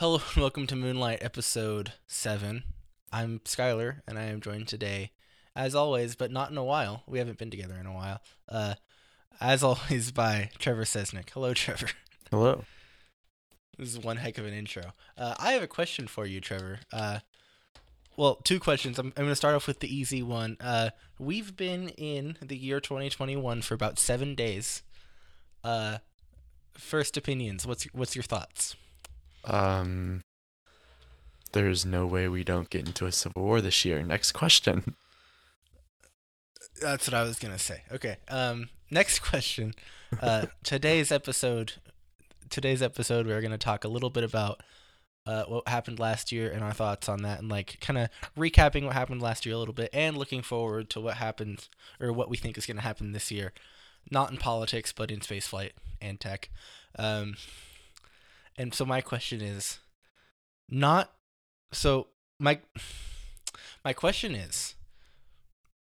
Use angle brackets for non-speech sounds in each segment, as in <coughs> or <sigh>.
Hello <laughs> and welcome to Moonlight episode 7. I'm Skylar and I am joined today, as always, but not in a while. We haven't been together in a while. Uh, as <laughs> always, by Trevor Sesnick. Hello, <laughs> Trevor. Hello. This is one heck of an intro. Uh, I have a question for you, Trevor. Uh, well, two questions. I'm, I'm going to start off with the easy one. Uh, we've been in the year 2021 for about seven days. Uh, first opinions. What's what's your thoughts? Um, there's no way we don't get into a civil war this year. Next question. <laughs> That's what I was gonna say. Okay. Um. Next question. Uh. <laughs> today's episode. Today's episode, we're gonna talk a little bit about uh what happened last year and our thoughts on that, and like kind of recapping what happened last year a little bit, and looking forward to what happened or what we think is gonna happen this year, not in politics but in spaceflight and tech. Um. And so my question is, not so my my question is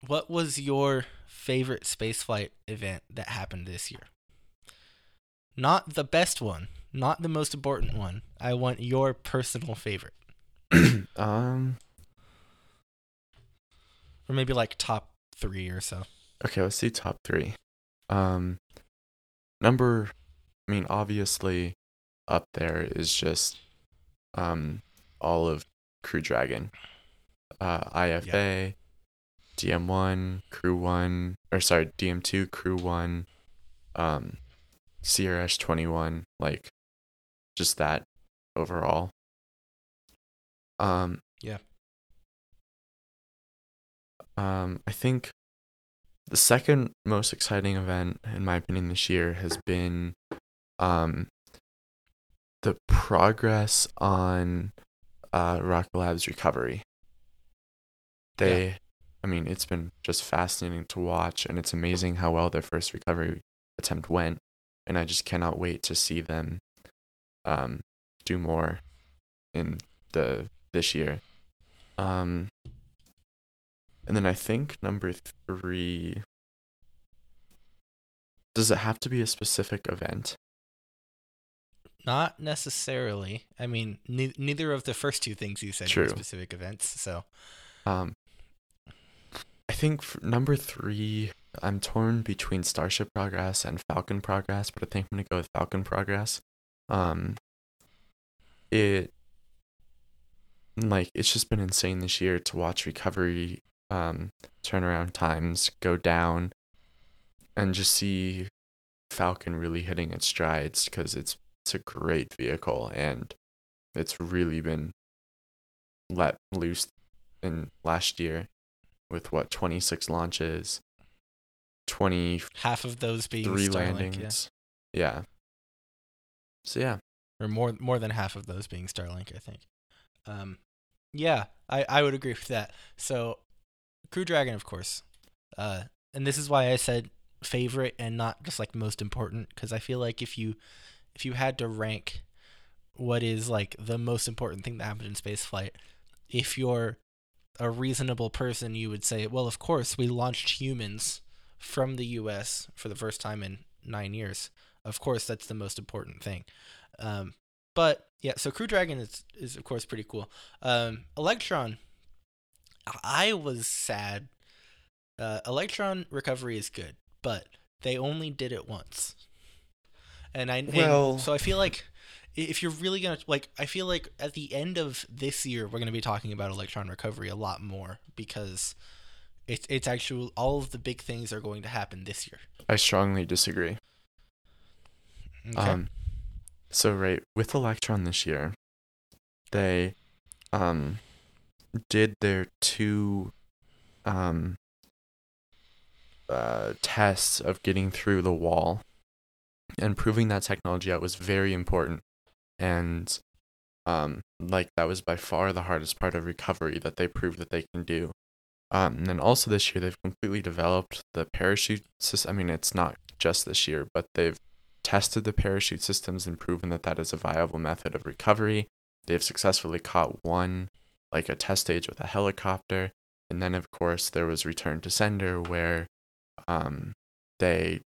what was your favorite spaceflight event that happened this year? Not the best one, not the most important one. I want your personal favorite. <coughs> um. Or maybe like top 3 or so. Okay, let's see top 3. Um number I mean obviously up there is just um all of Crew Dragon. Uh IFA, DM1, Crew 1, or sorry, DM2, Crew 1, um CRS 21, like just that overall. Um Yeah. Um I think the second most exciting event in my opinion this year has been um the progress on uh Rocket Lab's recovery. They I mean, it's been just fascinating to watch and it's amazing how well their first recovery attempt went and I just cannot wait to see them um do more in the this year. Um and then I think number 3 does it have to be a specific event? Not necessarily. I mean, ne- neither of the first two things you said True. were specific events, so Um, I think number three, I'm torn between Starship Progress and Falcon Progress, but I think I'm gonna go with Falcon Progress. Um, it like it's just been insane this year to watch recovery, um, turnaround times go down, and just see Falcon really hitting its strides because it's it's a great vehicle and it's really been let loose in last year with what 26 launches 20 half of those being Starlink, landings yeah. so yeah or more more than half of those being Starlink, I think. Um, yeah, I I would agree with that. So, Crew Dragon, of course, uh, and this is why I said favorite and not just like most important because I feel like if you if you had to rank what is like the most important thing that happened in space flight, if you're a reasonable person, you would say, well, of course, we launched humans from the U.S. for the first time in nine years. Of course, that's the most important thing. Um, but yeah, so Crew Dragon is is of course pretty cool. Um, Electron, I was sad. Uh, Electron recovery is good, but they only did it once. And I and Well- so I feel like if you're really gonna like, I feel like at the end of this year we're gonna be talking about Electron recovery a lot more because it's it's actually all of the big things are going to happen this year. i strongly disagree Okay. um so right with electron this year they um did their two um uh tests of getting through the wall and proving that technology out was very important. And um like that was by far the hardest part of recovery that they proved that they can do. Um and then also this year they've completely developed the parachute system i mean it's not just this year but they've tested the parachute systems and proven that that is a viable method of recovery. They've successfully caught one like a test stage with a helicopter. And then of course there was return to sender where um they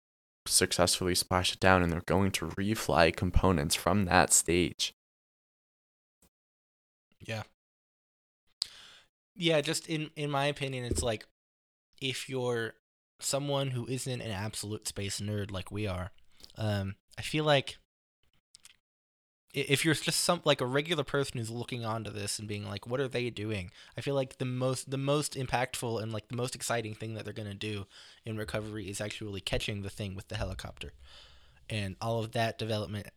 successfully splash it down and they're going to refly components from that stage Yeah. Yeah, just in in my opinion, it's like if you're someone who isn't an absolute space nerd like we are, um, I feel like if you're just some like a regular person who's looking onto this and being like, what are they doing? I feel like the most the most impactful and like the most exciting thing that they're gonna do in recovery is actually catching the thing with the helicopter, and all of that development,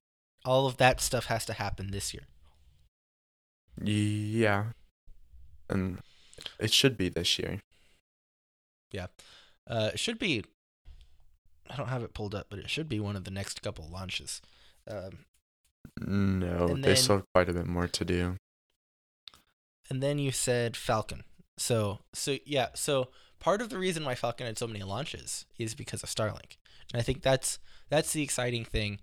all of that stuff has to happen this year. Yeah. And it should be this year. Yeah. Uh, it should be. I don't have it pulled up, but it should be one of the next couple launches. Um, No, And they then- still have quite a bit more to do. and then you said Falcon. So so yeah. So part of the reason why Falcon had so many launches is because of Starlink, and I think that's that's the exciting thing,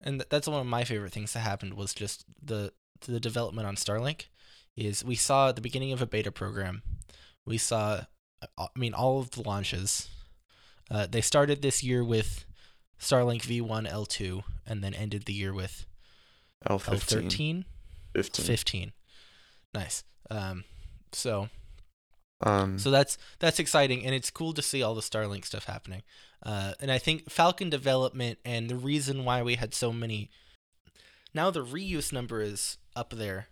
and th- that's one of my favorite things that happened was just the the development on Starlink. Is we saw at the beginning of a beta program, we saw, uh, I mean, all of the launches. Uh, they started this year with Starlink V1 L2, and then ended the year with L15, L13, 15. 15. Nice. Um, so Um, so that's that's exciting, and it's cool to see all the Starlink stuff happening. Uh, and I think Falcon development and the reason why we had so many. Now the reuse number is up there,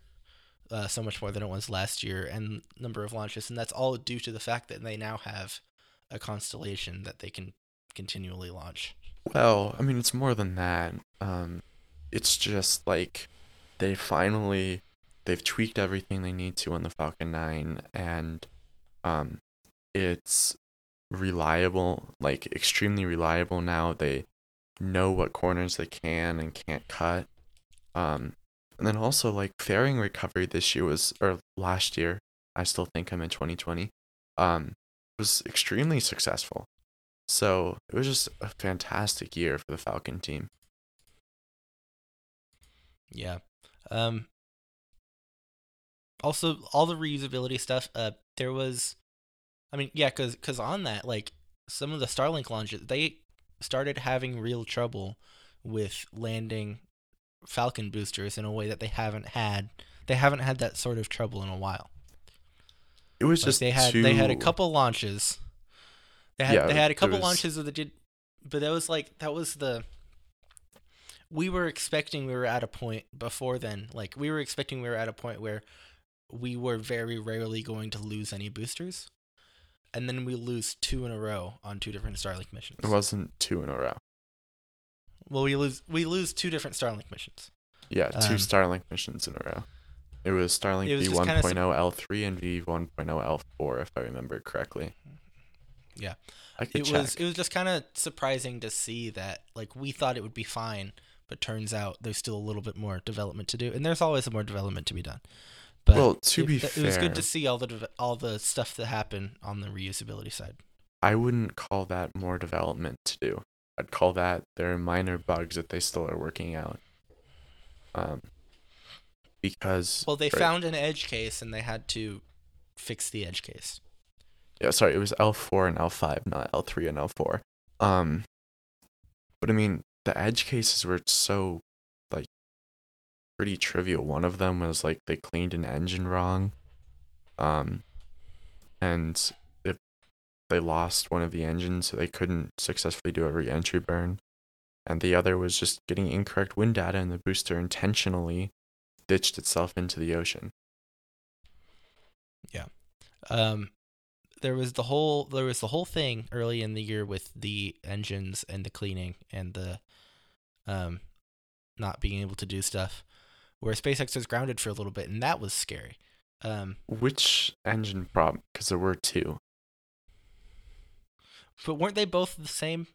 uh, so much more than it was last year, and number of launches, and that's all due to the fact that they now have a constellation that they can continually launch. Well, I mean, it's more than that. Um, it's just like they finally they've tweaked everything they need to on the Falcon 9 and um it's reliable, like extremely reliable now. They know what corners they can and can't cut. Um and then also like fairing recovery this year was or last year, I still think I'm in 2020. Um was extremely successful. So it was just a fantastic year for the Falcon team. Yeah. Um also all the reusability stuff uh there was I mean yeah cuz cuz on that like some of the Starlink launches they started having real trouble with landing Falcon boosters in a way that they haven't had they haven't had that sort of trouble in a while. It was Like just they had they had a couple launches. They had Yeah, they had a couple was- launches that did, but that was like that was the. We were expecting we were at a point before then. Like we were expecting we were at a point where we were very rarely going to lose any boosters, and then we lose two in a row on two different Starlink missions. It wasn't two in a row. Well, we lose we lose two different Starlink missions. Yeah, two Um, Starlink missions in a row. It was Starlink It was V just kinda sup- V1.0 L3 and V1.0 L4, if I remember correctly. Yeah. It check. was it was just kind of surprising to see that like we thought it would be fine but turns out there's still a little bit more development to do and there's always more development to be done but well, to it, be it fair, was good to see all the all the stuff that happened on the reusability side I wouldn't call that more development to do. I'd call that there are minor bugs that they still are working out. Um, because well they right- found an edge case and they had to fix the edge case yeah, sorry, it was L4 and L5, not L3 and L4. Um, but I mean, the edge cases were so like pretty trivial. One of them was like they cleaned an engine wrong, um, and it, they lost one of the engines, so they couldn't successfully do a re-entry burn. And the other was just getting incorrect wind data, and the booster intentionally ditched itself into the ocean. Yeah. Um there was the whole there was the whole thing early in the year with the engines and the cleaning and the um not being able to do stuff where SpaceX was grounded for a little bit and that was scary. Um Which engine problem? Because there were two. but weren't they both the same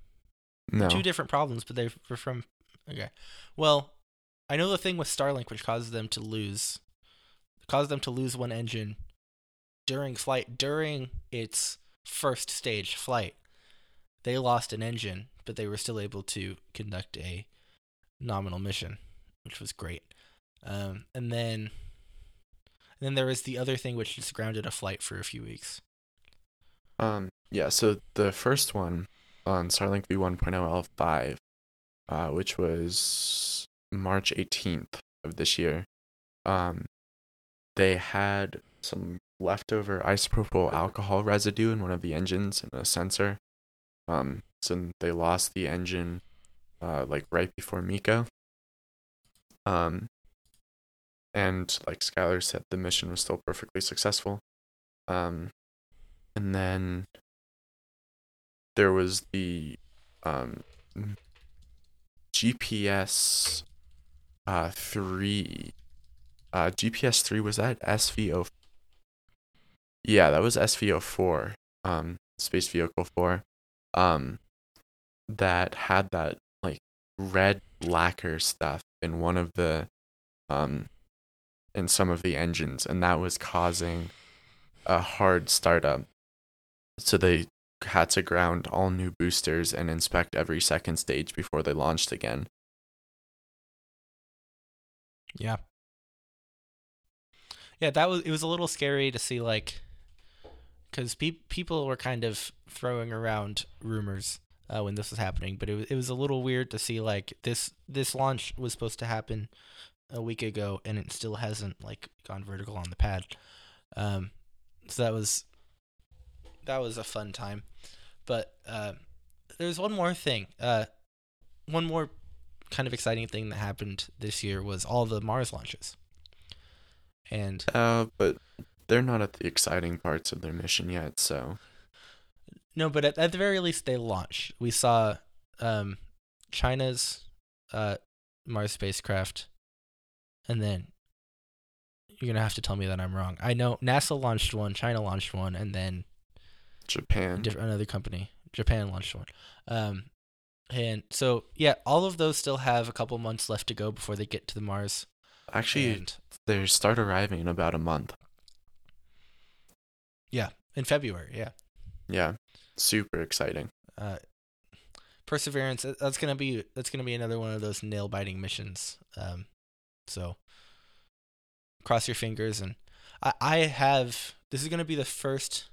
No. two different problems but they were from okay. Well, I know the thing with Starlink which caused them to lose caused them to lose one engine during flight during its first stage flight. They lost an engine, but they were still able to conduct a nominal mission, which was great. Um, and then, and then there was the other thing which just grounded a flight for a few weeks. Um, yeah, so the first one on Starlink V1.0 L5, uh, which was March 18th of this year, um, they had some leftover isopropyl alcohol residue in one of the engines in a sensor. Um, so they lost the engine, uh, like right before MECO. Um, and like Skylar said, the mission was still perfectly successful. Um, and then there was the um, GPS uh, 3. Uh, GPS 3 was that SVO? Yeah, that was SVO 4. Um, Space Vehicle 4. Um, that had that like red lacquer stuff in one of the um in some of the engines and that was causing a hard startup so they had to ground all new boosters and inspect every second stage before they launched again Yeah. Yeah, that was it was a little scary to see like cuz pe- people were kind of throwing around rumors uh, when this was happening, but it was, it was a little weird to see like this this launch was supposed to happen a week ago and it still hasn't like gone vertical on the pad. Um so that was that was a fun time. But uh, there's one more thing. Uh one more kind of exciting thing that happened this year was all the Mars launches. And uh but they're not at the exciting parts of their mission yet so no, but at, at the very least they launch. We saw um, China's uh, Mars spacecraft, and then you're gonna have to tell me that I'm wrong. I know NASA launched one, China launched one, and then japan another company, Japan launched one. Um, and so yeah, all of those still have a couple months left to go before they get to the Mars. actually and they start arriving in about a month yeah, in February, yeah. yeah super exciting uh, Perseverance. That's gonna be that's gonna be another one of those nail biting missions. Um, so cross your fingers, and I I have this is gonna be the first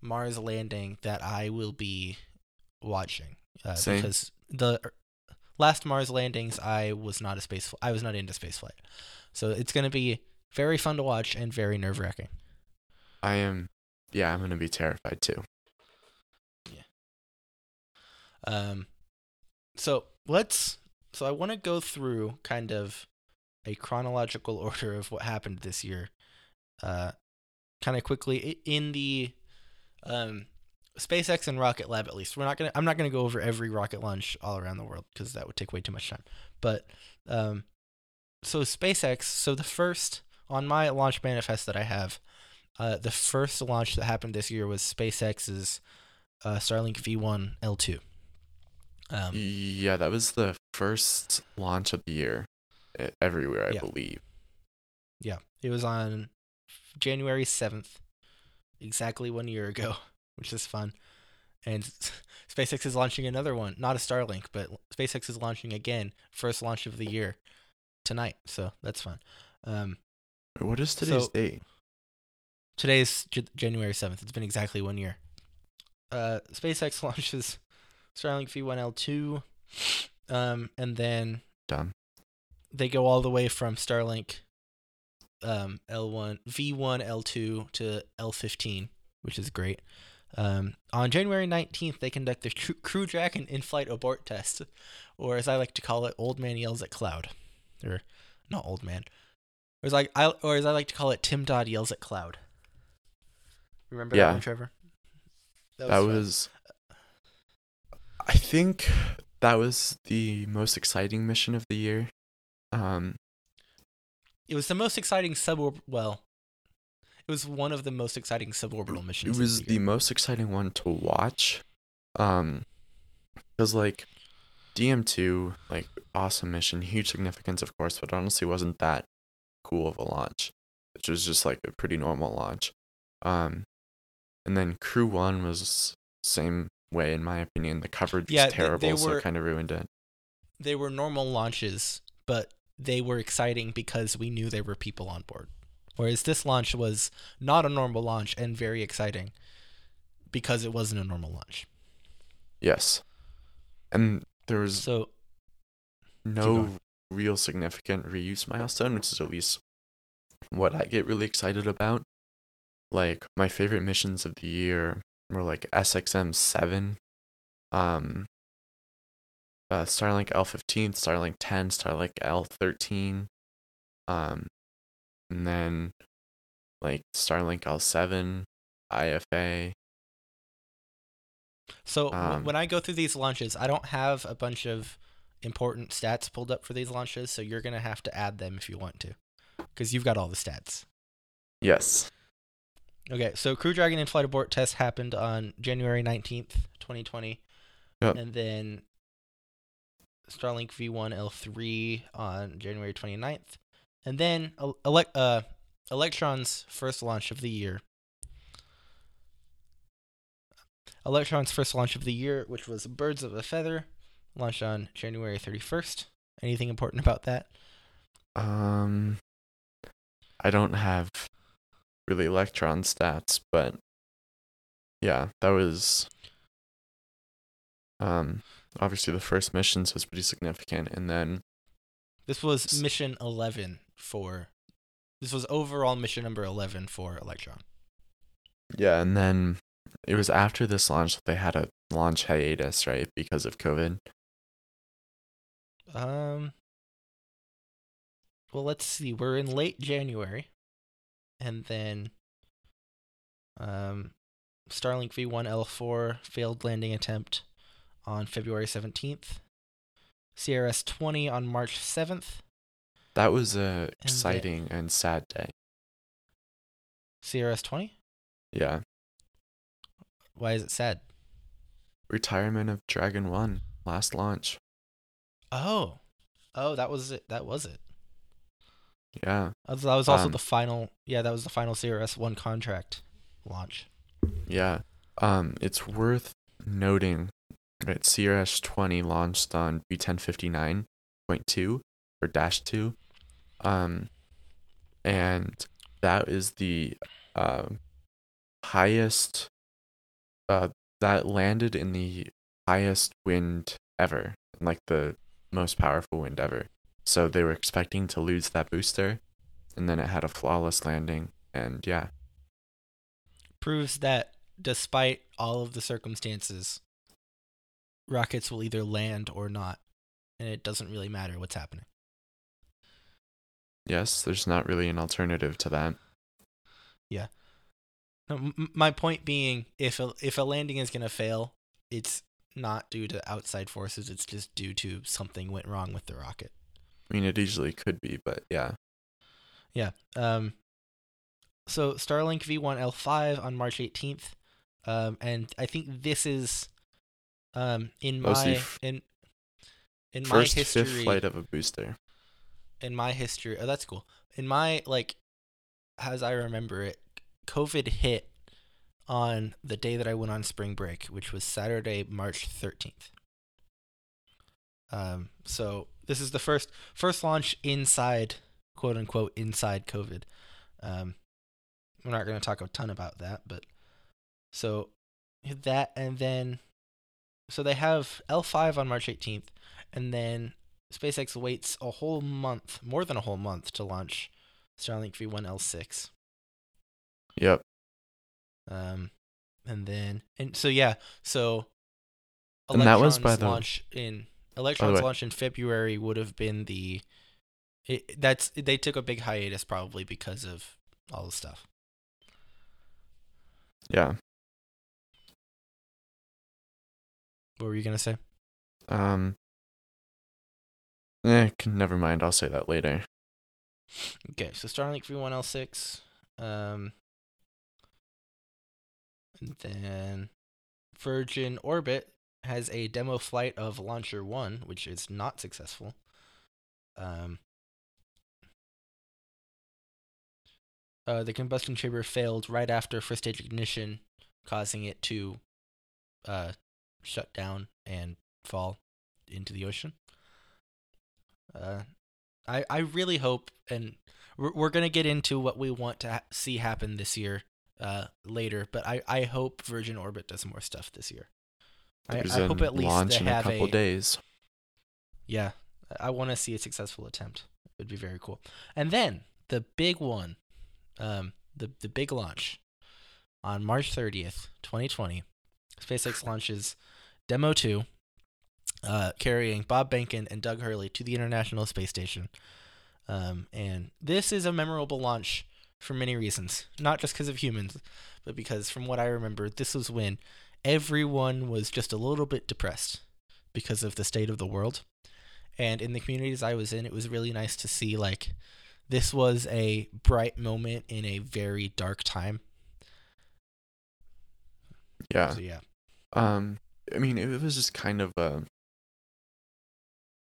Mars landing that I will be watching uh, Same. because the er, last Mars landings I was not a space I was not into space flight, so it's gonna be very fun to watch and very nerve wracking. i am yeah i'm gonna be terrified too Yeah. Um, so let's. So I want to go through kind of a chronological <laughs> order of what happened this year. Uh, kind of quickly in the um, SpaceX and Rocket Lab. At least we're not gonna. I'm not gonna go over every rocket launch all around the world because that would take way too much time. But um, so SpaceX. So the first on my launch manifest that I have, uh, the first launch that happened this year was SpaceX's uh, Starlink V1 L2. Um, yeah that was the first launch of the year everywhere i Yeah. believe yeah, it was on January 7th, exactly one year ago, <laughs> which is fun. And <laughs> SpaceX is launching another one, not a Starlink, but SpaceX is launching again, first launch of the year tonight. So that's fun. Um, what is today's So- date today's J- January 7th. It's been exactly one year. Uh, SpaceX <laughs> launches Starlink V1L2, um, and then dumb they go all the way from Starlink um, L1, V1, L2 to L15, which is great. Um, on January 19th, they conduct the Crew, crew Dragon in-flight abort test, or as I like to call it, Old Man Yells at Cloud, or not Old Man, or as I, I or as I like to call it, Tim Dodd yells at Cloud. Remember Yeah. that one, Trevor? that fun. was i think that was the most exciting mission of the year um It was the most exciting suborb. Well, it was one of the most exciting suborbital missions. it was the the most exciting one to watch um because like dm2 like awesome mission huge significance of course but honestly wasn't that cool of a launch which was just like a pretty normal launch um and then crew one was same way in my opinion the coverage Yeah, was they- they terrible so it kind of ruined it they were normal launches, but they were exciting because we knew there were people on board. Whereas this launch was not a normal launch and very exciting because it wasn't a normal launch. yes and there was So no real significant reuse milestone, which is at least what I get really excited about. Like my favorite missions of the year were like SXM seven, um, uh, Starlink L fifteen, Starlink ten, Starlink L thirteen, um, and then like Starlink L seven, IFA. So Um, when I go through these launches, I don't have a bunch of important stats pulled up for these launches, so you're gonna have to add them if you want to, because you've got all the stats. Yes. Okay, so Crew Dragon and Flight Abort test happened on January 19th, 2020. Yep. And then Starlink V1 L3 on January 29th. And then ele- uh, Electron's first launch of the year. Electron's first launch of the year, which was Birds of a Feather, launched on January 31st. Anything important about that? Um, I don't have really Electron stats, but yeah, that was um obviously the first missions was pretty significant, and then This was mission 11 for. This was overall mission number 11 for Electron. yeah, and then it was after this launch that they had a launch hiatus, right, because of COVID. Um. Well, let's see. We're in late January, and then um, Starlink V1 L4 failed landing attempt on February 17th. CRS 20 on March 7th. That was a then- exciting and sad day. CRS 20? Yeah, Why is it sad? retirement of Dragon One last launch. Oh. Oh, that was it. That was it. Yeah, That was, also Um, the final. Yeah, that was the final CRS 1 contract launch. Yeah. Um, it's worth noting that CRS 20 launched on B1059.2 or dash 2. Um, and that is the uh, highest, uh, that landed in the highest wind ever, like the most powerful wind ever. So they were expecting to lose that booster, and then it had a flawless landing. And yeah, proves that despite all of the circumstances, rockets will either land or not, and it doesn't really matter what's happening. Yes, there's not really an alternative to that. M- my point being, if a, if a landing is gonna fail, it's not due to outside forces. It's just due to something went wrong with the rocket. I mean, it easily could be, but yeah. Yeah. Um. So Starlink V1 L5 on March 18th, um, and I think this is, um, in my f- in in my First, history. fifth flight of a booster. in my history oh that's cool in my like as i remember it covid hit on the day that i went on spring break which was saturday march 13th um so this is the first first launch inside quote unquote inside covid um we're not going to talk a ton about that but so that and then so they have l5 on march 18th and then SpaceX waits a whole month, more than a whole month, to launch Starlink V1 L6. Yep. Um, and then and so yeah, so And that was by the- launch in Electron's way- launch in February would have been the. It, that's they took a big hiatus probably because of all the stuff. Yeah. What were you gonna say? Um. Eh, never mind. I'll say that later. Okay, so Starlink V1 L6. Um, and then Virgin Orbit has a demo flight of LauncherOne, which is not successful. Um, uh, the combustion chamber failed right after first stage ignition, causing it to uh, shut down and fall into the ocean. Uh, I I really hope, and we're we're gonna get into what we want to ha- see happen this year, uh, later. But I I hope Virgin Orbit does more stuff this year. I, I hope at least launch they in a couple a days. yeah. I want to see a successful attempt. It would be very cool. And then the big one um, the the big launch on March 30th, 2020. SpaceX <sighs> launches Demo 2, uh, carrying Bob Behnken and Doug Hurley to the International Space Station. Um, and this is a memorable launch for many reasons, not just because of humans, but because from what I remember, this was when everyone was just a little bit depressed because of the state of the world. And in the communities I was in, it was really nice to see like this was a bright moment in a very dark time. Yeah. So yeah. Um, I mean, it was just kind of a.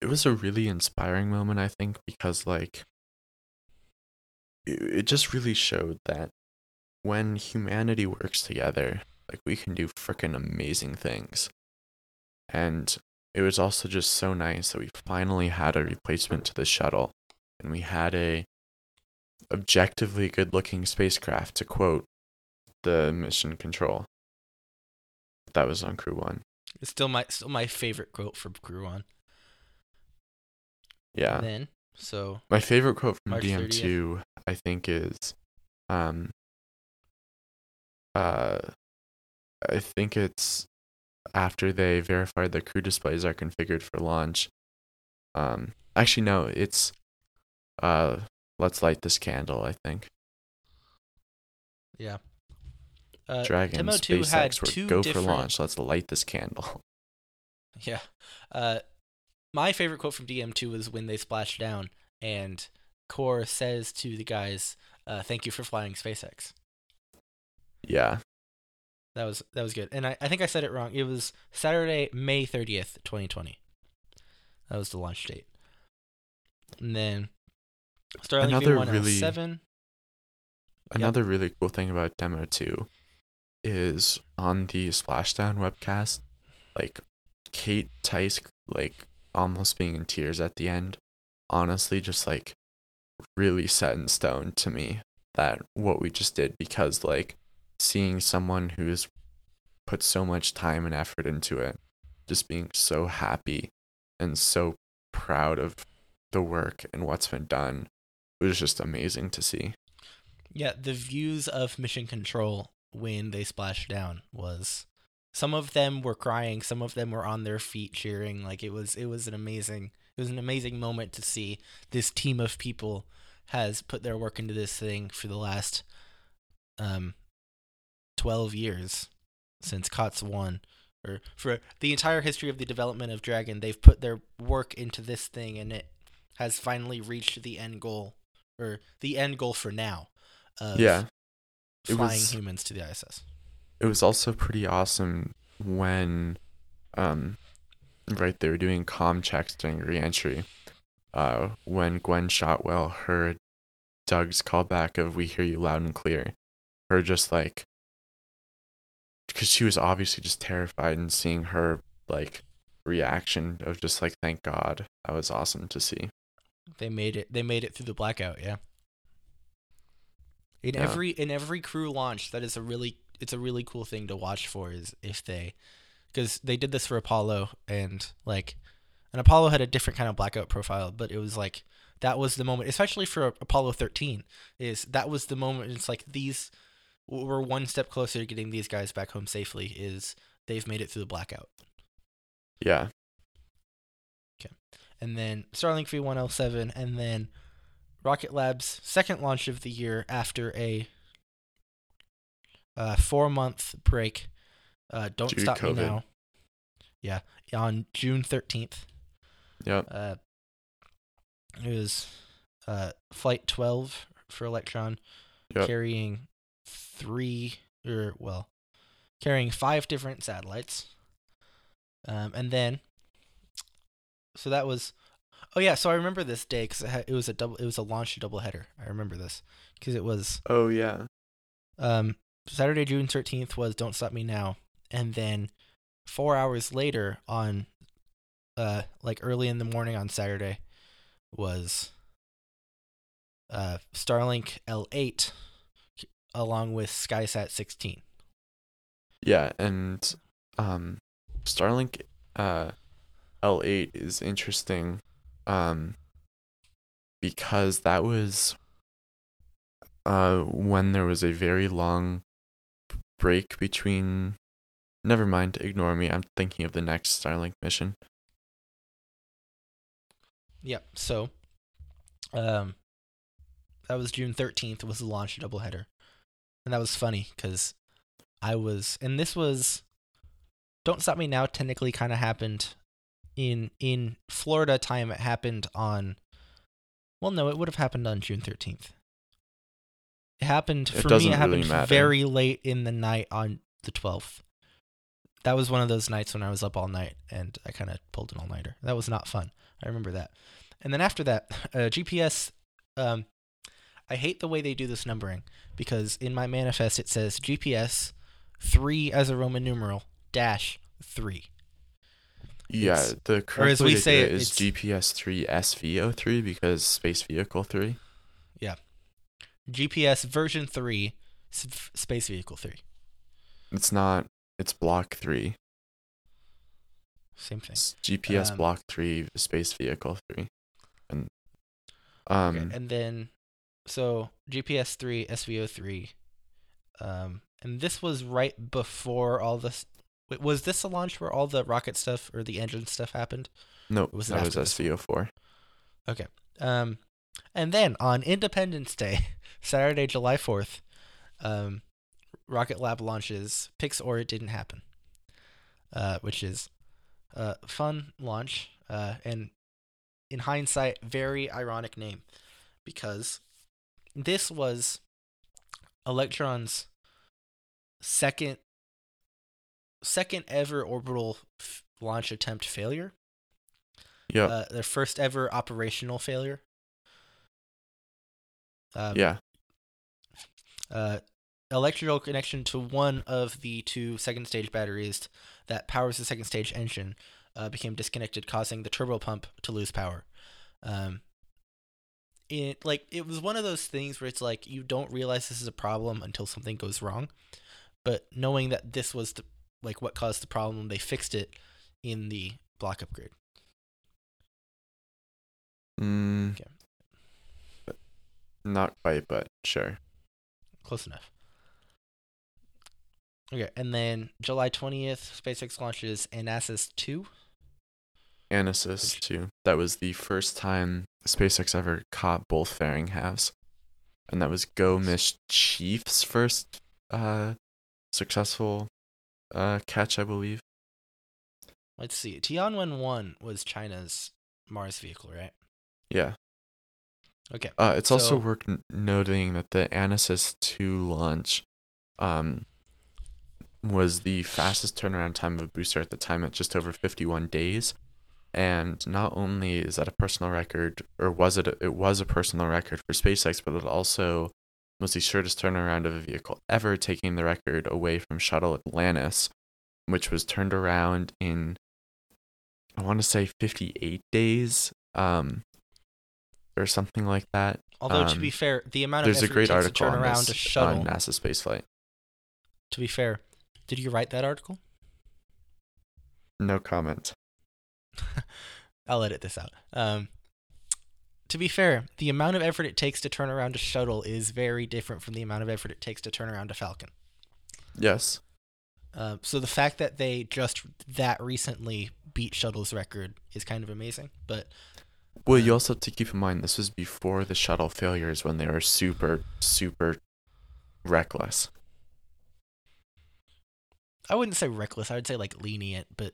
It was a really inspiring moment, I think, because like. It, it just really showed that when humanity works together, like we can do freaking amazing things. And it was also just so nice that we finally had a replacement to the shuttle, and we had a objectively good-looking spacecraft, to quote the mission control that was on Crew One. It's still my still my favorite quote from Crew One. Yeah. Then so My favorite quote from March DM2, I think, is, um, uh, I think it's after they verified the crew displays are configured for launch. Um, actually, no, it's, uh, let's light this candle. I think yeah. Uh, Dragon Demo 2 had SpaceX were two go different, for launch. Let's light this candle. <laughs> Yeah. Uh, my favorite quote from DM2 was when they splashed down and Core says to the guys, uh, "Thank you for flying SpaceX." yeah, That was that was good. And I, I think I said it wrong. It was Saturday, May 30th, 2020. That was the launch date. And then Starlink Another V1 really- L7. Another really cool thing about Demo 2 is on the Splashdown webcast, like Kate Tice, like almost being in tears at the end, honestly, just like really set in stone to me that what we just did because, like, seeing someone who's put so much time and effort into it, just being so happy and so proud of the work and what's been done it was just amazing to see. Yeah, the views of Mission Control when they splashed down was some of them were crying, some of them were on their feet cheering. Like it was it was an amazing it was an amazing moment to see this team of people has put their work into this thing for the last um 12 years since COTS 1 or for the entire history of the development of Dragon, they've put their work into this thing and it has finally reached the end goal or the end goal for now of Yeah. It flying was- humans to the ISS. it was also pretty awesome when um right they were doing com checks during reentry uh when gwynne shotwell heard doug's callback of we hear you loud and clear her just like because she was obviously just terrified and seeing her like reaction of just like thank god that was awesome to see They made it. They made it through the blackout. Yeah. In Yeah. every in every crew launch, that is a really it's a really cool thing to watch for. Is if they, because they did this for Apollo and like, and Apollo had a different kind of blackout profile, but it was like that was the moment, especially for Apollo thirteen. Is that was the moment? It's like these we're one step closer to getting these guys back home safely. Is they've made it through the blackout. yeah Okay. and then Starlink V1L7, and then Rocket Lab's second launch of the year after a uh, four month break. Uh, Don't Due Stop Me Now. Yeah, on June 13th. yep Uh, it was uh, Flight 12 for Electron, Yep. carrying three, or well, carrying five different satellites. Um, and then, so that was, oh yeah, so I remember this day because it, it was a double, it was a launch double header. I remember this because it was oh yeah um, Saturday, June 13th was Don't Stop Me Now. And then four hours later on, uh, like early in the morning on Saturday, was uh, Starlink L8 along with SkySat 16. Yeah, and um Starlink uh L8 is interesting um because that was uh, when there was a very long break between. Never mind, ignore me. I'm thinking of the next Starlink mission. Yep. So, um, that was June 13th was the launch doubleheader. And that was funny because I was, and this was, Don't Stop Me Now technically kind of happened in in Florida time. It happened on, well, no, it would have happened on June 13th. It happened, It for me, it happened matter. very late in the night on the 12th. That was one of those nights when I was up all night and I kind of pulled an all nighter. That was not fun. I remember that. And then after that, <laughs> uh, GPS. Um, I hate the way they do this numbering because in my manifest it says GPS three as a Roman numeral dash three. Yeah, It's- the correct as way we to say do it, is GPS three SVO3 because Space Vehicle three. Yeah, GPS version three, space vehicle three. It's not. It's Block three. Same thing. It's GPS Um, Block three, Space Vehicle three, and um. Okay, and then so GPS three, SVO three, um, and this was right before all this. Wait, was this a launch where all the rocket stuff or the engine stuff happened? No, was that was SVO four. Okay. Um, and then on Independence Day, <laughs> Saturday, July 4th, um, Rocket Lab launches Pics or It Didn't Happen, uh, which is a fun launch. Uh, and in hindsight, very ironic name because this was Electron's second second ever orbital f- launch attempt failure Yeah. uh, their first ever operational failure. Um, yeah. Uh, electrical connection to one of the two second stage batteries that powers the second stage engine uh, became disconnected, causing the turbo pump to lose power. Um, it like it was one of those things where it's like you don't realize this is a problem until something goes wrong, but knowing that this was the like what caused the problem, they fixed it in the block upgrade. Mm, Okay. Not quite, but sure. Close enough. Okay, and then July 20th, SpaceX launches Anasis 2. Anasis 2. That was the first time SpaceX ever caught both fairing halves, and that was GO Ms. Chief's first uh successful uh catch, I believe. Let's see. Tianwen 1 was China's Mars vehicle, right? Yeah. Okay. Uh, it's also worth n- noting that the Anasis 2 launch um, was the fastest turnaround time of a booster at the time at just over 51 days. And not only is that a personal record, or was it, a, it was a personal record for SpaceX, but it also was the shortest turnaround of a vehicle ever, taking the record away from Shuttle Atlantis, which was turned around in, I want to say 58 days. Um, or something like that. Although, to um, be fair, the amount of There's a great article to turn on around this a shuttle. on NASA spaceflight. To be fair, did you write that article? No comment. <laughs> I'll edit this out. Um, to be fair, the amount of effort it takes to turn around a shuttle is very different from the amount of effort it takes to turn around a Falcon. Yes. Uh, so the fact that they just that recently beat Shuttle's record is kind of amazing. But Well, you Uh, also have to keep in mind this was before the shuttle failures when they were super, super reckless. I wouldn't say reckless. I would say like lenient, but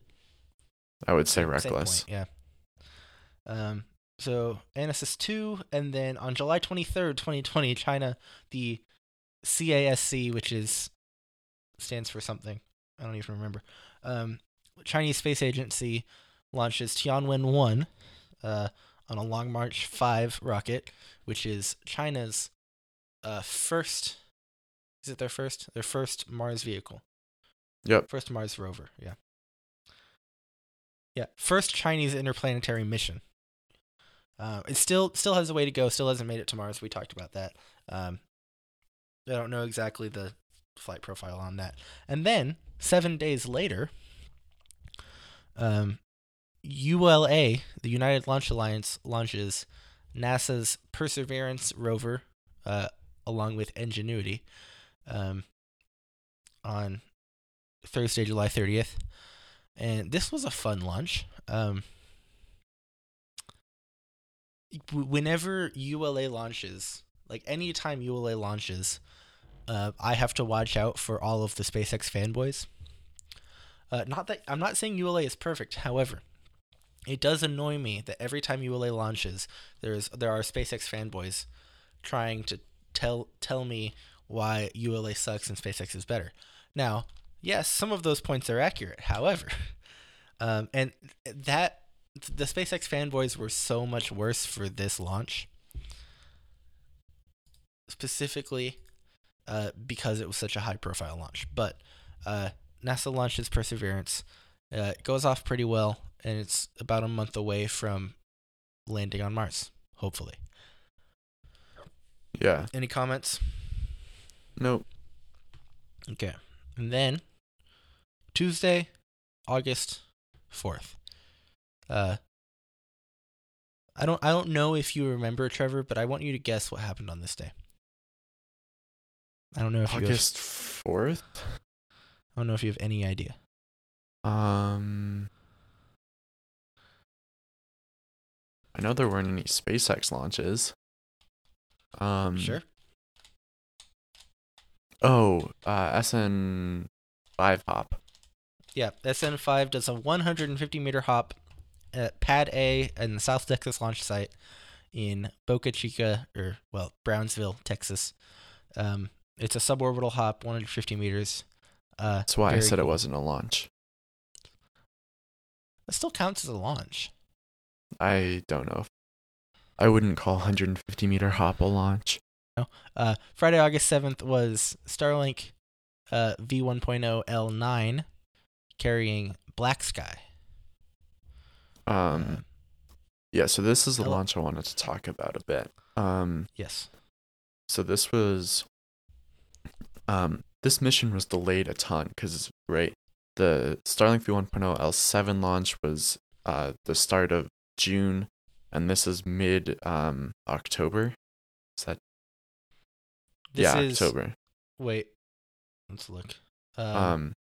I would say reckless. point, yeah. Um. So Anasis two, and then on July twenty third, twenty twenty, China, the CASC, which is stands for something. I don't even remember. Um, Chinese Space Agency launches Tianwen one, uh, on a Long March five rocket, which is China's, uh, first. Is it their first? Their first Mars vehicle. Yep. First Mars rover, yeah. Yeah, first Chinese interplanetary mission. Uh, it still still has a way to go. Still hasn't made it to Mars. We talked about that. Um, I don't know exactly the flight profile on that. And then seven days later, um, ULA, the United Launch Alliance, launches NASA's Perseverance rover, uh, along with Ingenuity um, on Thursday, July 30th. And this was a fun launch. Um, whenever ULA launches, like anytime ULA launches, uh, I have to watch out for all of the SpaceX fanboys. Uh, not that I'm not saying ULA is perfect, however, it does annoy me that every time ULA launches, there's there are SpaceX fanboys trying to tell tell me why ULA sucks and SpaceX is better. Now, yes, some of those points are accurate. However, <laughs> um, and that the SpaceX fanboys were so much worse for this launch, specifically uh, because it was such a high profile launch. But uh, NASA launches Perseverance. Uh, it goes off pretty well, and it's about a month away from landing on Mars, hopefully. Yeah. Any comments? Nope. Okay. And then Tuesday, August 4th. Uh I don't I don't know if you remember Trevor, but I want you to guess what happened on this day. I don't know if you have, August fourth. I don't know if you have any idea. Um. I know there weren't any SpaceX launches. Um. Sure. Oh, uh, SN five hop. Yeah, SN5 does a 150 meter hop at Pad A in the South Texas launch site in Boca Chica, or, well, Brownsville, Texas. Um, it's a suborbital hop, 150 meters. Uh, That's why I said it wasn't a launch. That still counts as a launch. I don't know. I wouldn't call 150 meter hop a launch. No. Uh, Friday, August 7th was Starlink uh, V1.0 L9 carrying BlackSky. Uh, Um. Yeah. So this is the Hello. launch I wanted to talk about a bit. Um. yes. So this was um this mission was delayed a ton because right the Starlink V1.0 L7 launch was uh the start of June and this is mid um October. Is that This yeah, is. October. Wait. Let's look. Um, Um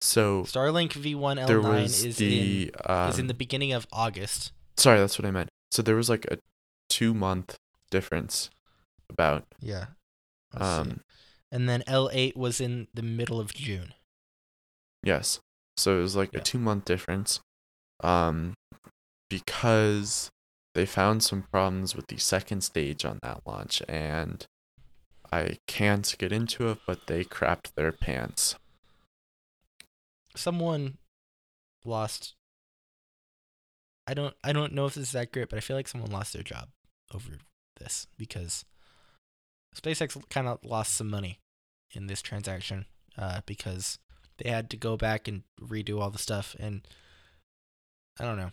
so Starlink V1 L9 was is the in um, is in the beginning of August. sorry, that's what I meant. So there was like a 2 month difference about Yeah. See. um And then L8 was in the middle of June. Yes. So it was like Yeah. a two month difference. Um because they found some problems with the second stage on that launch and I can't get into it, but they crapped their pants. Someone lost I don't I don't know if this is accurate, but I feel like someone lost their job over this because SpaceX kind of lost some money in this transaction uh, because they had to go back and redo all the stuff and I don't know.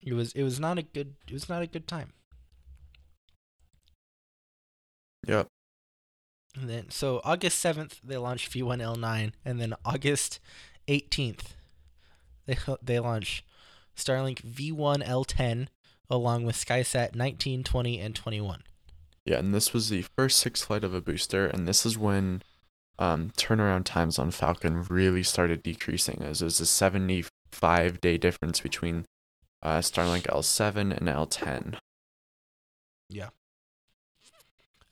It was it was not a good it was not a good time. Yep. And then so August seventh they launched V1L9, and then August eighteenth they <laughs> they launch Starlink V1L10 along with SkySat 19, 20, and 21. Yeah, and this was the first six flight of a booster, and this is when um, turnaround times on Falcon really started decreasing, as there's a 75 day difference between uh, Starlink L7 and L10. Yeah.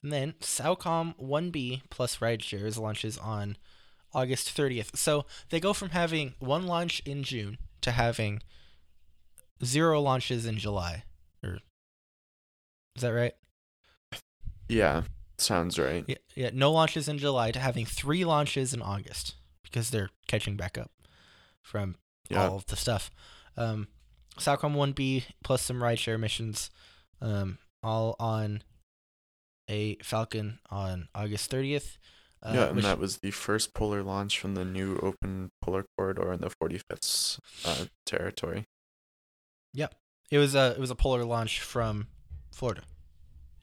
And then SAOCOM 1B plus rideshares launches on August 30th. So they go from having one launch in June to having zero launches in July. Or is that right? Yeah, sounds right. Yeah, yeah, no launches in July to having three launches in August because they're catching back up from Yeah. all of the stuff. Um, SAOCOM 1B plus some rideshare missions, um, all on a Falcon on August 30th. Uh, yeah, and which- that was the first polar launch from the new open polar corridor in the 45th uh, territory. Yep, it was a it was a polar launch from Florida.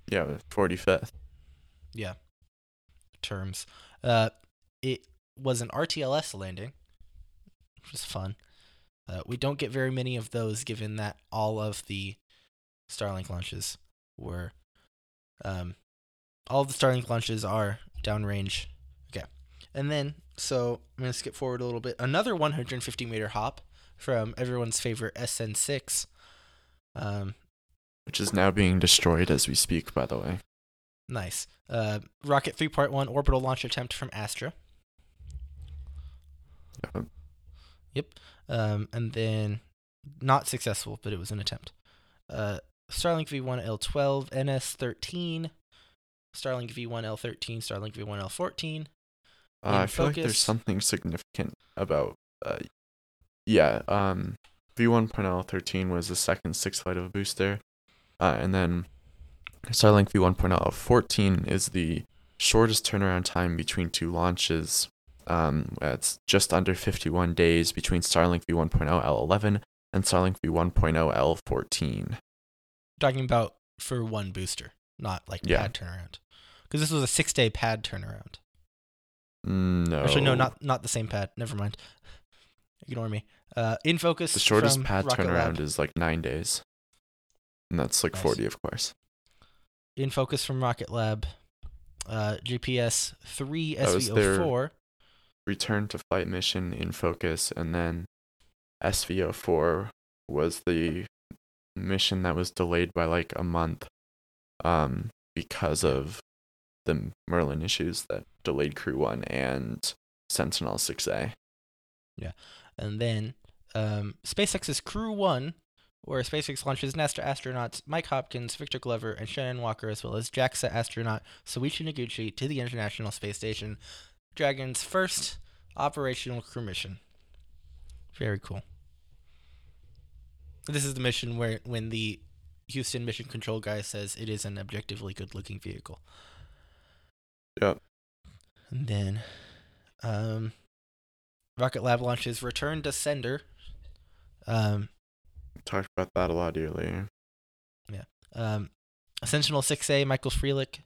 Yeah, the 45th. Yeah, terms. Uh, it was an RTLS landing, which was fun. Uh, we don't get very many of those, given that all of the Starlink launches were um, all the Starlink launches are downrange. Okay, and then so I'm gonna skip forward a little bit. Another 150 meter hop from everyone's favorite SN6. Um, which is now being destroyed as we speak, by the way. nice. Uh, Rocket 3.1 orbital launch attempt from Astra. Yep. Um, and then not successful, but it was an attempt. Uh, Starlink V1 L12, NS13, Starlink V1 L13, Starlink V1 L14. Uh, I feel like there's something significant about. Uh, yeah, um, V1.013 was the second sixth flight of a booster, uh, and then Starlink V1.0 L14 is the shortest turnaround time between two launches. Um, it's just under 51 days between Starlink V1.0 L11 and Starlink V1.0 L14. Talking about for one booster, not like Yeah. pad turnaround. Because this was a six day pad turnaround. No, Actually, no, not not the same pad. Never mind. Ignore me. Uh, in focus. the shortest pad Rocket turnaround Lab. is like nine days, and that's like Nice. 40, of course. In focus from Rocket Lab. Uh, GPS three was SV04. return to flight mission in focus and then SV04 was the mission that was delayed by like a month um because of the Merlin issues that delayed crew 1 and Sentinel 6A. Yeah. And then um, SpaceX's Crew 1, where SpaceX launches NASA astronauts Mike Hopkins, Victor Glover, and Shannon Walker, as well as JAXA astronaut Soichi Noguchi to the International Space Station. Dragon's first operational crew mission. Very cool. This is the mission where when the Houston mission control guy says it is an objectively good looking vehicle. Yep. And then um Rocket Lab launches Return to Sender. Um Talked about that a lot earlier. Yeah. Um Sentinel 6A Michael Freilich.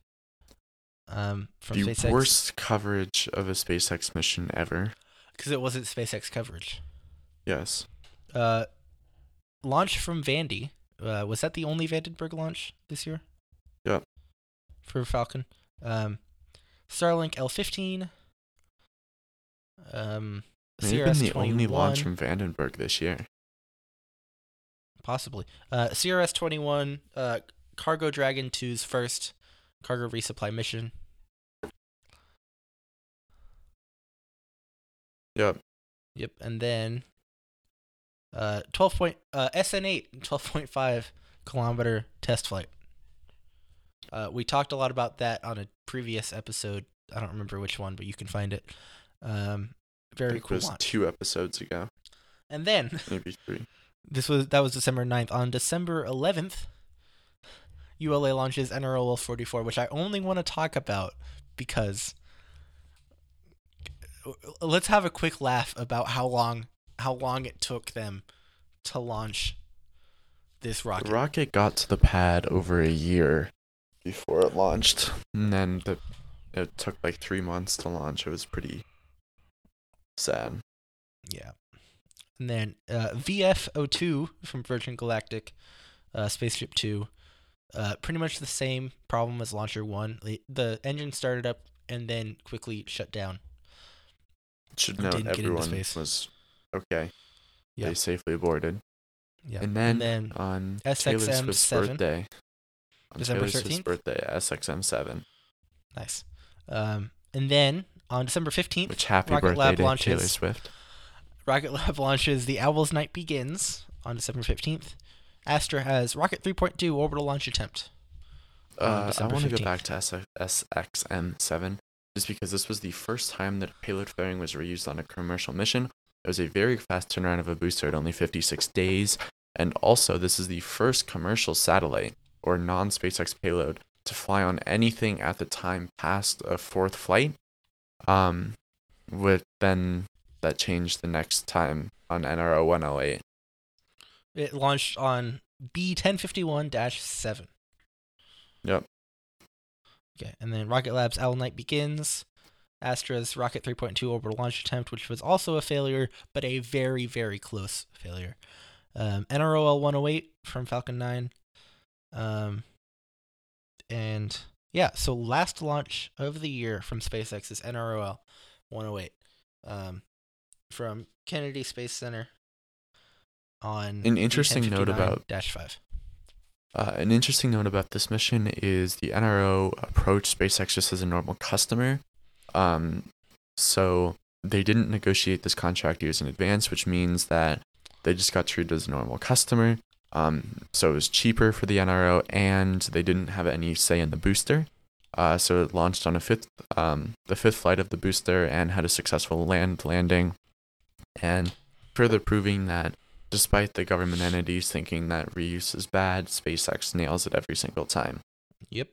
Um from the SpaceX worst coverage of a SpaceX mission ever. because it wasn't SpaceX coverage. Yes. Uh launch from Vandy. Uh was that the only Vandenberg launch this year? Yep. For Falcon. Um Starlink L15. Um May have been the CRS only launch from Vandenberg this year. Possibly. Uh, CRS 21, uh, Cargo Dragon 2's first cargo resupply mission. Yep. Yep. And then uh, 12 point, uh, SN8, 12.5 kilometer test flight. Uh, we talked a lot about that on a previous episode. I don't remember which one, but you can find it. Um, very cool It was launch. two episodes ago, And then <laughs> maybe three. This was that was December 9th. On December 11th, ULA launches NROL 44, which I only want to talk about because let's have a quick laugh about how long how long it took them to launch this rocket. The rocket got to the pad over a year before it launched, and then the it took like three months to launch. It was pretty sad. Yeah. And then uh, VF02 from Virgin Galactic, uh, Spaceship 2. Uh, pretty much the same problem as Launcher 1. The- The engine started up and then quickly shut down. Should It note get into everyone space. was okay. Yeah. They safely aborted. Yeah. And then, then on Taylor Swift's 7. birthday, on December Taylor Swift's 13th? birthday, SXM7. nice. Um, and then on December 15th, Which happy Rocket birthday Lab to launches- Taylor Swift. Rocket <laughs> Lab launches The Owl's Night Begins on December 15th. Astra has Rocket 3.2 orbital launch attempt. Uh, I want to go back to S- SXM7 just because this was the first time that payload fairing was reused on a commercial mission. It was a very fast turnaround of a booster at only 56 days, and also this is the first commercial satellite or non-SpaceX payload to fly on anything at the time past a fourth flight. Um, with then that changed the next time on NRO 108. It launched on B1051 7. Yep. Okay, and then Rocket Lab's Owl Night begins. Astra's Rocket 3.2 orbital launch attempt, which was also a failure, but a very, very close failure. Um, NROL 108 from Falcon 9. Um, and yeah, so last launch of the year from SpaceX is NROL 108 um, from Kennedy Space Center on An interesting note about- dash five. Uh, an interesting note about this mission is the NRO approached SpaceX just as a normal customer. Um, so they didn't negotiate this contract years in advance, which means that they just got treated as a normal customer. Um, so it was cheaper for the NRO, and they didn't have any say in the booster. Uh, so it launched on a fifth, um, the fifth flight of the booster, and had a successful land landing, and further proving that despite the government entities thinking that reuse is bad, SpaceX nails it every single time. Yep.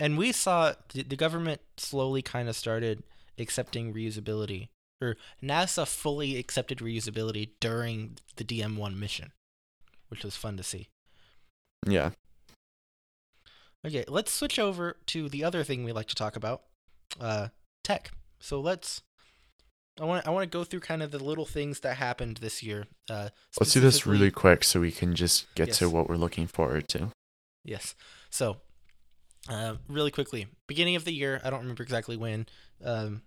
And we saw the, the government slowly kind of started accepting reusability, or NASA fully accepted reusability during the DM1 mission, which was fun to see. Yeah. Okay, let's switch over to the other thing we like to talk about, uh, tech. So let's. I want I want to go through kind of the little things that happened this year. Uh, Let's do this really quick so we can just get to what we're looking forward to. Yes. So, uh, really quickly, beginning of the year, I don't remember exactly when. Um,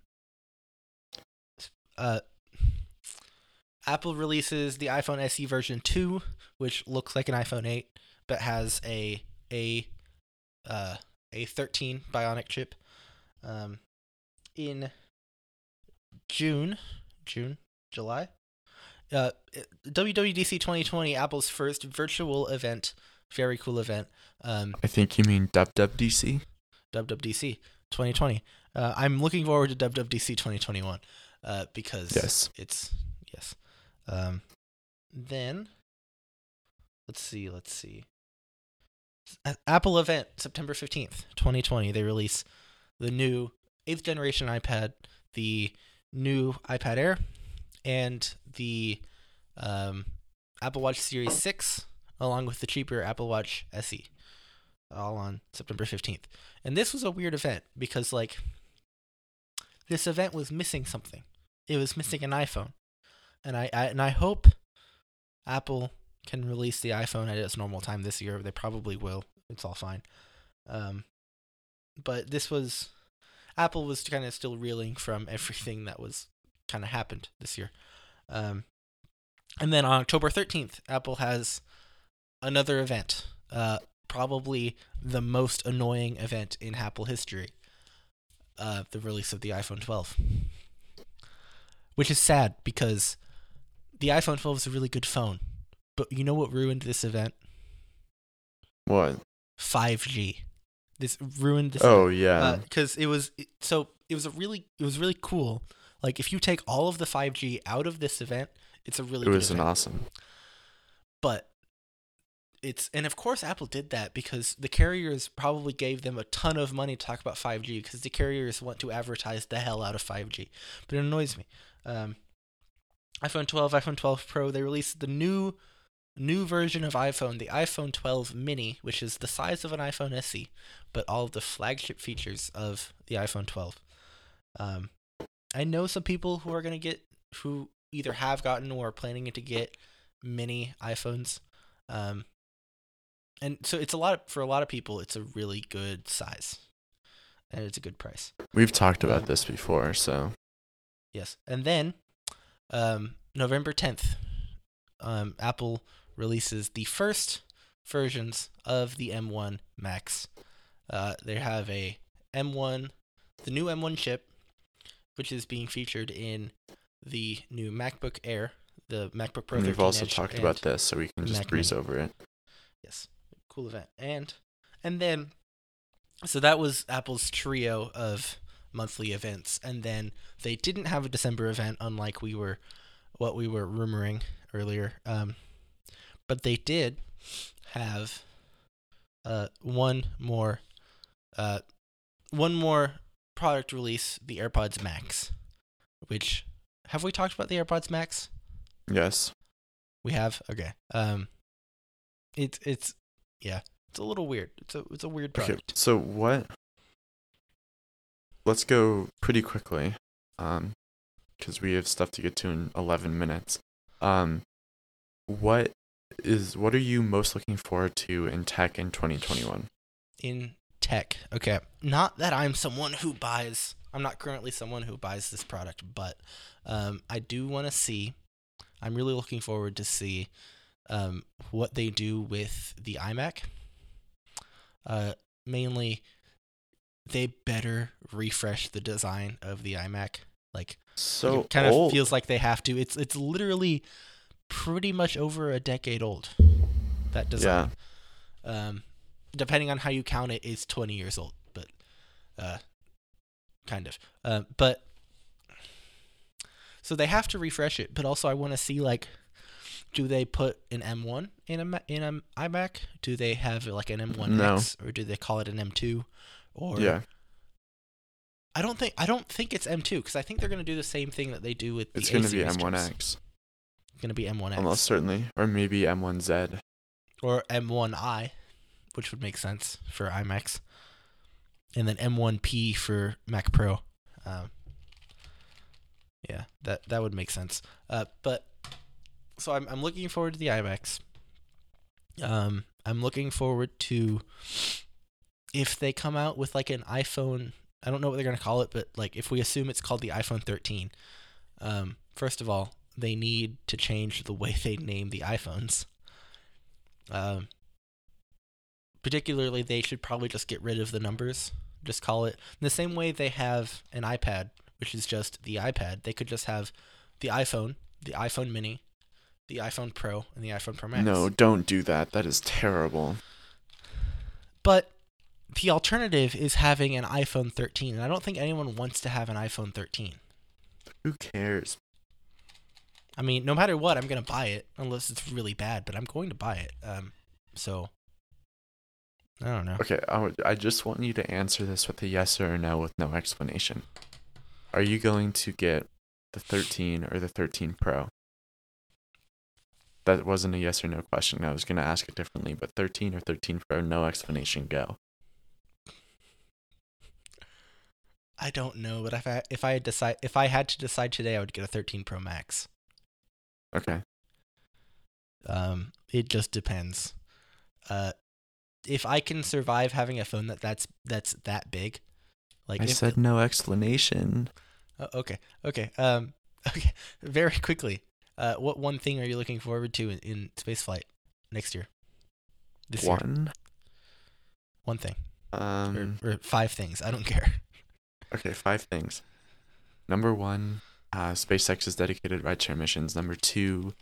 uh, Apple releases the iPhone SE version two, which looks like an iPhone eight, but has a a uh, A13 Bionic chip. Um, in June, June, July. Uh, WWDC 2020, Apple's first virtual event, very cool event. Um, I think you mean WWDC. WWDC 2020. Uh, I'm looking forward to WWDC 2021 uh, because Yes. it's yes. Um, then let's see, let's see. Apple event September 15th, 2020. They release the new eighth generation iPad, the new iPad Air, and the um, Apple Watch Series 6, along with the cheaper Apple Watch SE, all on September 15th. And this was a weird event because, like, this event was missing something. It was missing an iPhone, and I, I and I hope Apple can release the iPhone at its normal time this year. They probably will. It's all fine. Um, but this was Apple was kind of still reeling from <laughs> everything that was kind of happened this year. Um, and then on October 13th, Apple has another event. Uh, probably the most annoying event in Apple history. Uh, the release of the iPhone 12. Which is sad because the iPhone 12 is a really good phone. But you know what ruined this event? What? 5G. This ruined this Oh yeah. because it was it- so it was a really it was really cool. Like if you take all of the 5G out of this event, it's a really it good was an event. awesome. But it's and of course Apple did that because the carriers probably gave them a ton of money to talk about 5G because the carriers want to advertise the hell out of 5G. But it annoys me. Um, iPhone 12, iPhone 12 Pro, they released the new new version of iPhone, the iPhone 12 mini, which is the size of an iPhone SE, but all of the flagship features of the iPhone 12. Um, I know some people who are going to get, who either have gotten or are planning to get mini iPhones. Um, and so it's a lot, for a lot of people, it's a really good size. And it's a good price. We've talked Um, about this before, so Yes. And then um, November 10th, um, Apple releases the first versions of the M1 Macs. Uh, they have a M1, the new M1 chip, which is being featured in the new MacBook Air, the MacBook Pro. and we've also Edge, talked about this, so we can just Mac breeze Mini. over it. Yes, cool event. And and then so that was Apple's trio of monthly events and then they didn't have a December event unlike we were what we were rumoring earlier. Um but they did have uh one more uh one more product release, the AirPods Max, which have we talked about the AirPods Max? Yes. We have okay. Um, it's it's yeah, it's a little weird. It's a it's a weird product. Okay. So what? Let's go pretty quickly, um, because we have stuff to get to in 11 minutes. Um, what is what are you most looking forward to in tech in 2021? In tech. Okay, not that I'm someone who buys. I'm not currently someone who buys this product, but um, I do want to see. I'm really looking forward to see um, what they do with the iMac. Uh, mainly, they better refresh the design of the iMac. Like, So it kind old. of feels like they have to. It's it's literally pretty much over a decade old. That design. Yeah. Um, depending on how you count it, is twenty years old, but uh, kind of. Uh, but so they have to refresh it, but also I want to see like, do they put an M1 in a in an iMac? Do they have like an M1X, or do they call it an M2? Or yeah, I don't think I don't think it's M2 because I think they're gonna do the same thing that they do with the it's going to be. M1X, It's gonna be M1X almost certainly, or maybe M1Z. or M1i, which would make sense for iMacs, and then M1P for Mac Pro. Um, yeah, that that would make sense. Uh, but so I'm I'm looking forward to the iMacs. Um, I'm looking forward to if they come out with like an iPhone. I don't know what they're gonna call it, but like if we assume it's called the iPhone 13, um, first of all, they need to change the way they name the iPhones. Um, particularly, they should probably just get rid of the numbers. Just call it the same way they have an iPad, which is just the iPad. They could just have the iPhone, the iPhone Mini, the iPhone Pro, and the iPhone Pro Max. No, don't do that. That is terrible. But the alternative is having an iPhone 13, and I don't think anyone wants to have an iPhone 13. Who cares? I mean, no matter what, I'm gonna buy it unless it's really bad, but I'm going to buy it. Um, so I don't know. Okay, I, would- I just want you to answer this with a yes or a no with no explanation. Are you going to get the 13 or the 13 Pro? That wasn't a yes or no question. I was going to ask it differently, but 13 or 13 Pro, no explanation, go. I don't know, but if I if I had decide if I had to decide today, I would get a 13 Pro Max. Okay. Um, it just depends. Uh, if I can survive having a phone that that's that's that big, like I if, said no explanation. Oh, okay, okay. Um, <laughs> okay. Very quickly, uh, what one thing are you looking forward to in, in spaceflight next year? This year, One. one thing, Um, or, or five things. I don't <laughs> care. Okay, five things. Number one, uh, SpaceX's dedicated rideshare missions. Number two,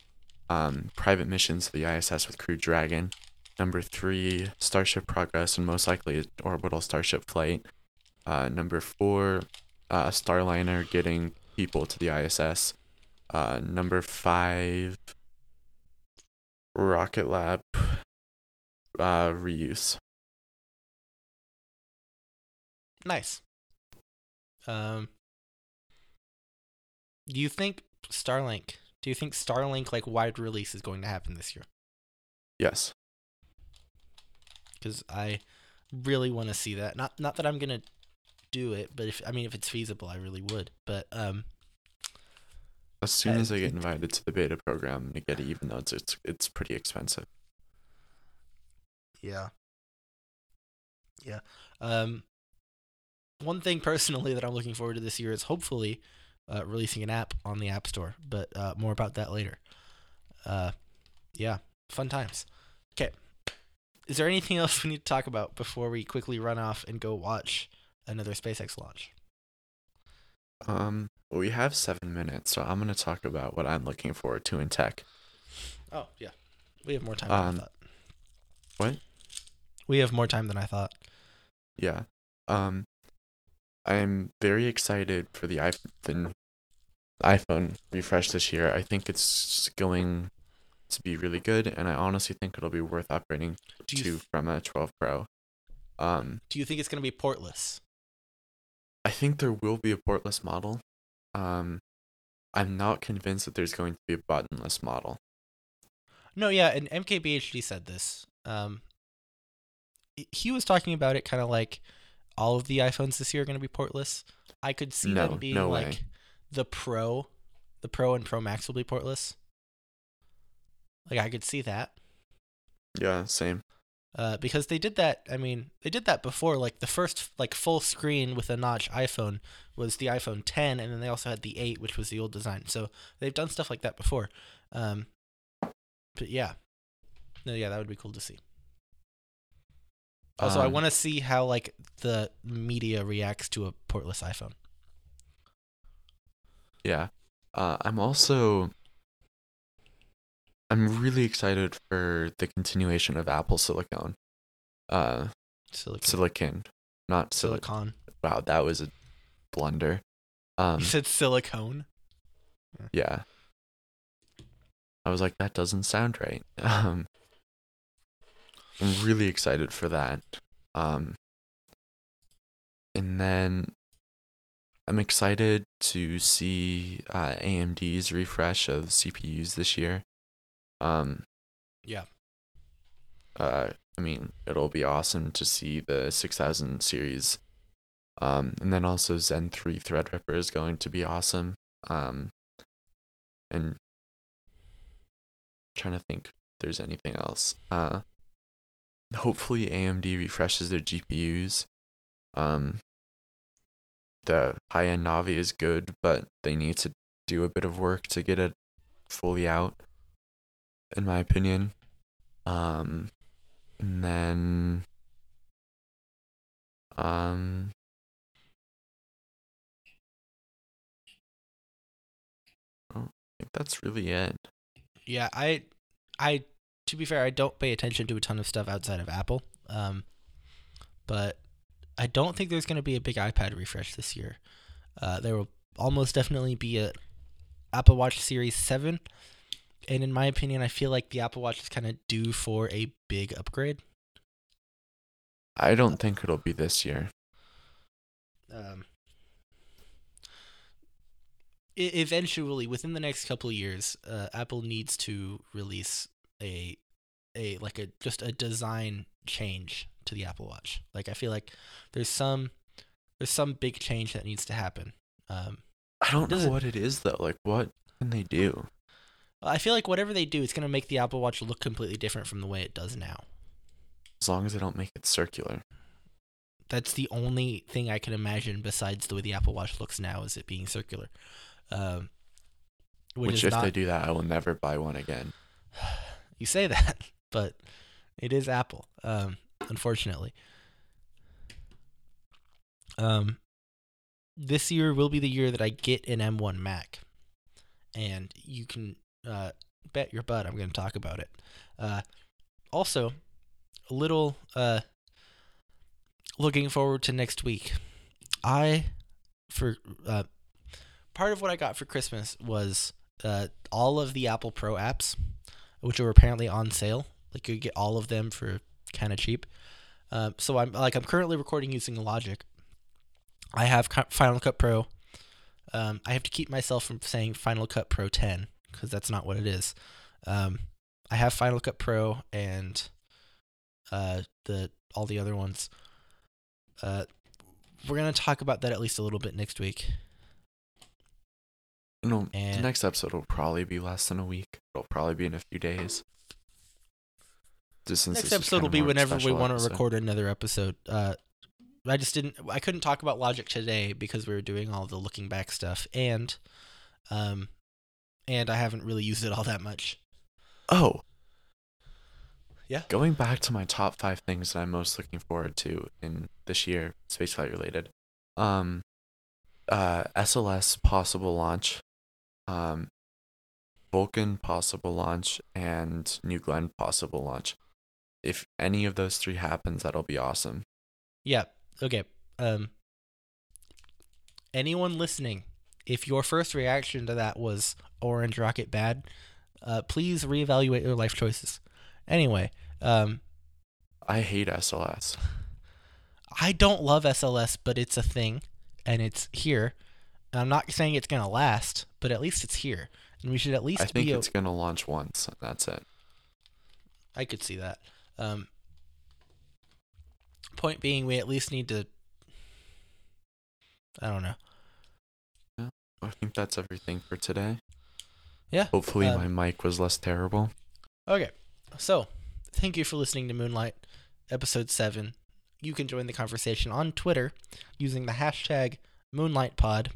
um, private missions to the ISS with Crew Dragon. Number three, Starship Progress and most likely orbital Starship flight. Uh, number four, uh, Starliner getting people to the ISS. Uh, number five, Rocket Lab uh, reuse. Nice. Um, do you think Starlink? Do you think Starlink like wide release is going to happen this year? Yes. Because I really want to see that. Not not that I'm gonna do it, but if I mean if it's feasible, I really would. But um, As soon I as I get invited to the beta program, I'm gonna get it, even though it's it's, it's pretty expensive. Yeah. Yeah. Um one thing personally that I'm looking forward to this year is hopefully uh, releasing an app on the App Store, but uh, more about that later. Uh yeah, fun times. Okay. Is there anything <laughs> else we need to talk about before we quickly run off and go watch another SpaceX launch? Um, we have seven minutes, so I'm gonna talk about what I'm looking forward to in tech. Oh, yeah. We have more time than Um, I thought. what? We have more time than I thought. Yeah. Um, I'm very excited for the iPhone iPhone refresh this year. I think it's going to be really good, and I honestly think it'll be worth upgrading to th- from a 12 Pro. Um, Do you think it's going to be portless? I think there will be a portless model. Um, I'm not convinced that there's going to be a buttonless model. No, yeah, and MKBHD said this. Um, he- he was talking about it kind of like all of the iPhones this year are going to be portless. I could see No, them being no like way. the Pro, the Pro and Pro Max will be portless. Like I could see that. Yeah, same. uh, because they did that. I mean, they did that before. Like the first like full screen with a notch iPhone was the iPhone 10, and then they also had the 8, which was the old design. So they've done stuff like that before. Um, but yeah, no, yeah, that would be cool to see. Also, I Um, want to see how like the media reacts to a portless iPhone. Yeah. Uh, I'm also. I'm really excited for the continuation of Apple Silicon. Uh, Silicon. silicon, not silicon. Silicon. Wow, that was a blunder. Um, you said silicone. yeah. I was like, that doesn't sound right. <laughs> Um, I'm really excited for that. Um, and then I'm excited to see uh, AMD's refresh of CPUs this year. Um, Yeah. uh, I mean, it'll be awesome to see the 6000 series. Um, and then also Zen 3 Threadripper is going to be awesome. Um, and trying to think if there's anything else. Uh, hopefully AMD refreshes their GPUs. Um, the high-end Navi is good, but they need to do a bit of work to get it fully out, in my opinion. Um, and then, um, I think that's really it. Yeah, I, I, to be fair, I don't pay attention to a ton of stuff outside of Apple. Um, but I don't think there's going to be a big iPad refresh this year. Uh, there will almost definitely be a Apple Watch Series Seven, and in my opinion, I feel like the Apple Watch is kind of due for a big upgrade. I don't think it'll be this year. um, eventually within the next couple of years uh, apple needs to release a a like a just a design change to the apple watch like i feel like there's some there's some big change that needs to happen um, I don't know what it is though. Like, what can they do? i feel like whatever they do it's going to make the apple watch look completely different from the way it does now As long as they don't make it circular. that's the only thing i can imagine besides the way the apple watch looks now is it being circular um, which, Which, if not they do that, I will never buy one again. <sighs> <sighs> <sighs> you say that, <laughs> but it is Apple, um, unfortunately. Um, this year will be the year that I get an M1 Mac, and you can uh, bet your butt I'm going to talk about it. Uh, also, a little uh, looking forward to next week. I for uh, part of what I got for Christmas was uh, all of the Apple Pro apps which are apparently on sale. Like you get all of them for kind of cheap. Um, so I'm like I'm currently recording using Logic. I have Final Cut Pro. Um, I have to keep myself from saying Final Cut Pro 10 because that's not what it is. Um, I have Final Cut Pro and uh, the all the other ones. Uh, we're gonna talk about that at least a little bit next week. No, the next episode will probably be less than a week. It'll probably be in a few days. Just Next episode will be more of a whenever we want to record another episode. Uh, I just didn't. I couldn't talk about Logic today because we were doing all the looking back stuff, and um, and I haven't really used it all that much. Oh. Yeah. Going back to my top five things that I'm most looking forward to in this year, spaceflight related. Um, uh, SLS possible launch, um, Vulcan possible launch, and New Glenn possible launch. If any of those three happens, that'll be awesome. Yeah. Okay. Um. Anyone listening, if your first reaction to that was Orange Rocket bad, uh, please reevaluate your life choices. Anyway, um, I hate SLS. <sighs> I don't love SLS, but it's a thing, and it's here. And I'm not saying it's gonna last, but at least it's here, and we should at least I think be. o- it's gonna launch once. That's it. I could see that. Um, point being, we at least need to. I don't know. I think that's everything for today. Yeah, Hopefully, uh, my mic was less terrible. Okay, so thank you for listening to Moonlight. episode seven. You can join the conversation on Twitter using the hashtag MoonlightPod.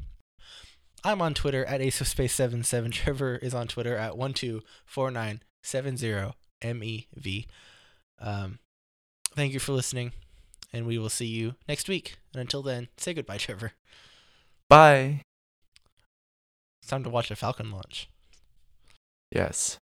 I'm on Twitter at Ace of Space 77. <laughs> Trevor is on Twitter at 124970MEV. Um, thank you for listening, and we will see you next week. And until then, say goodbye, Trevor. Bye. It's time to watch a Falcon launch. Yes.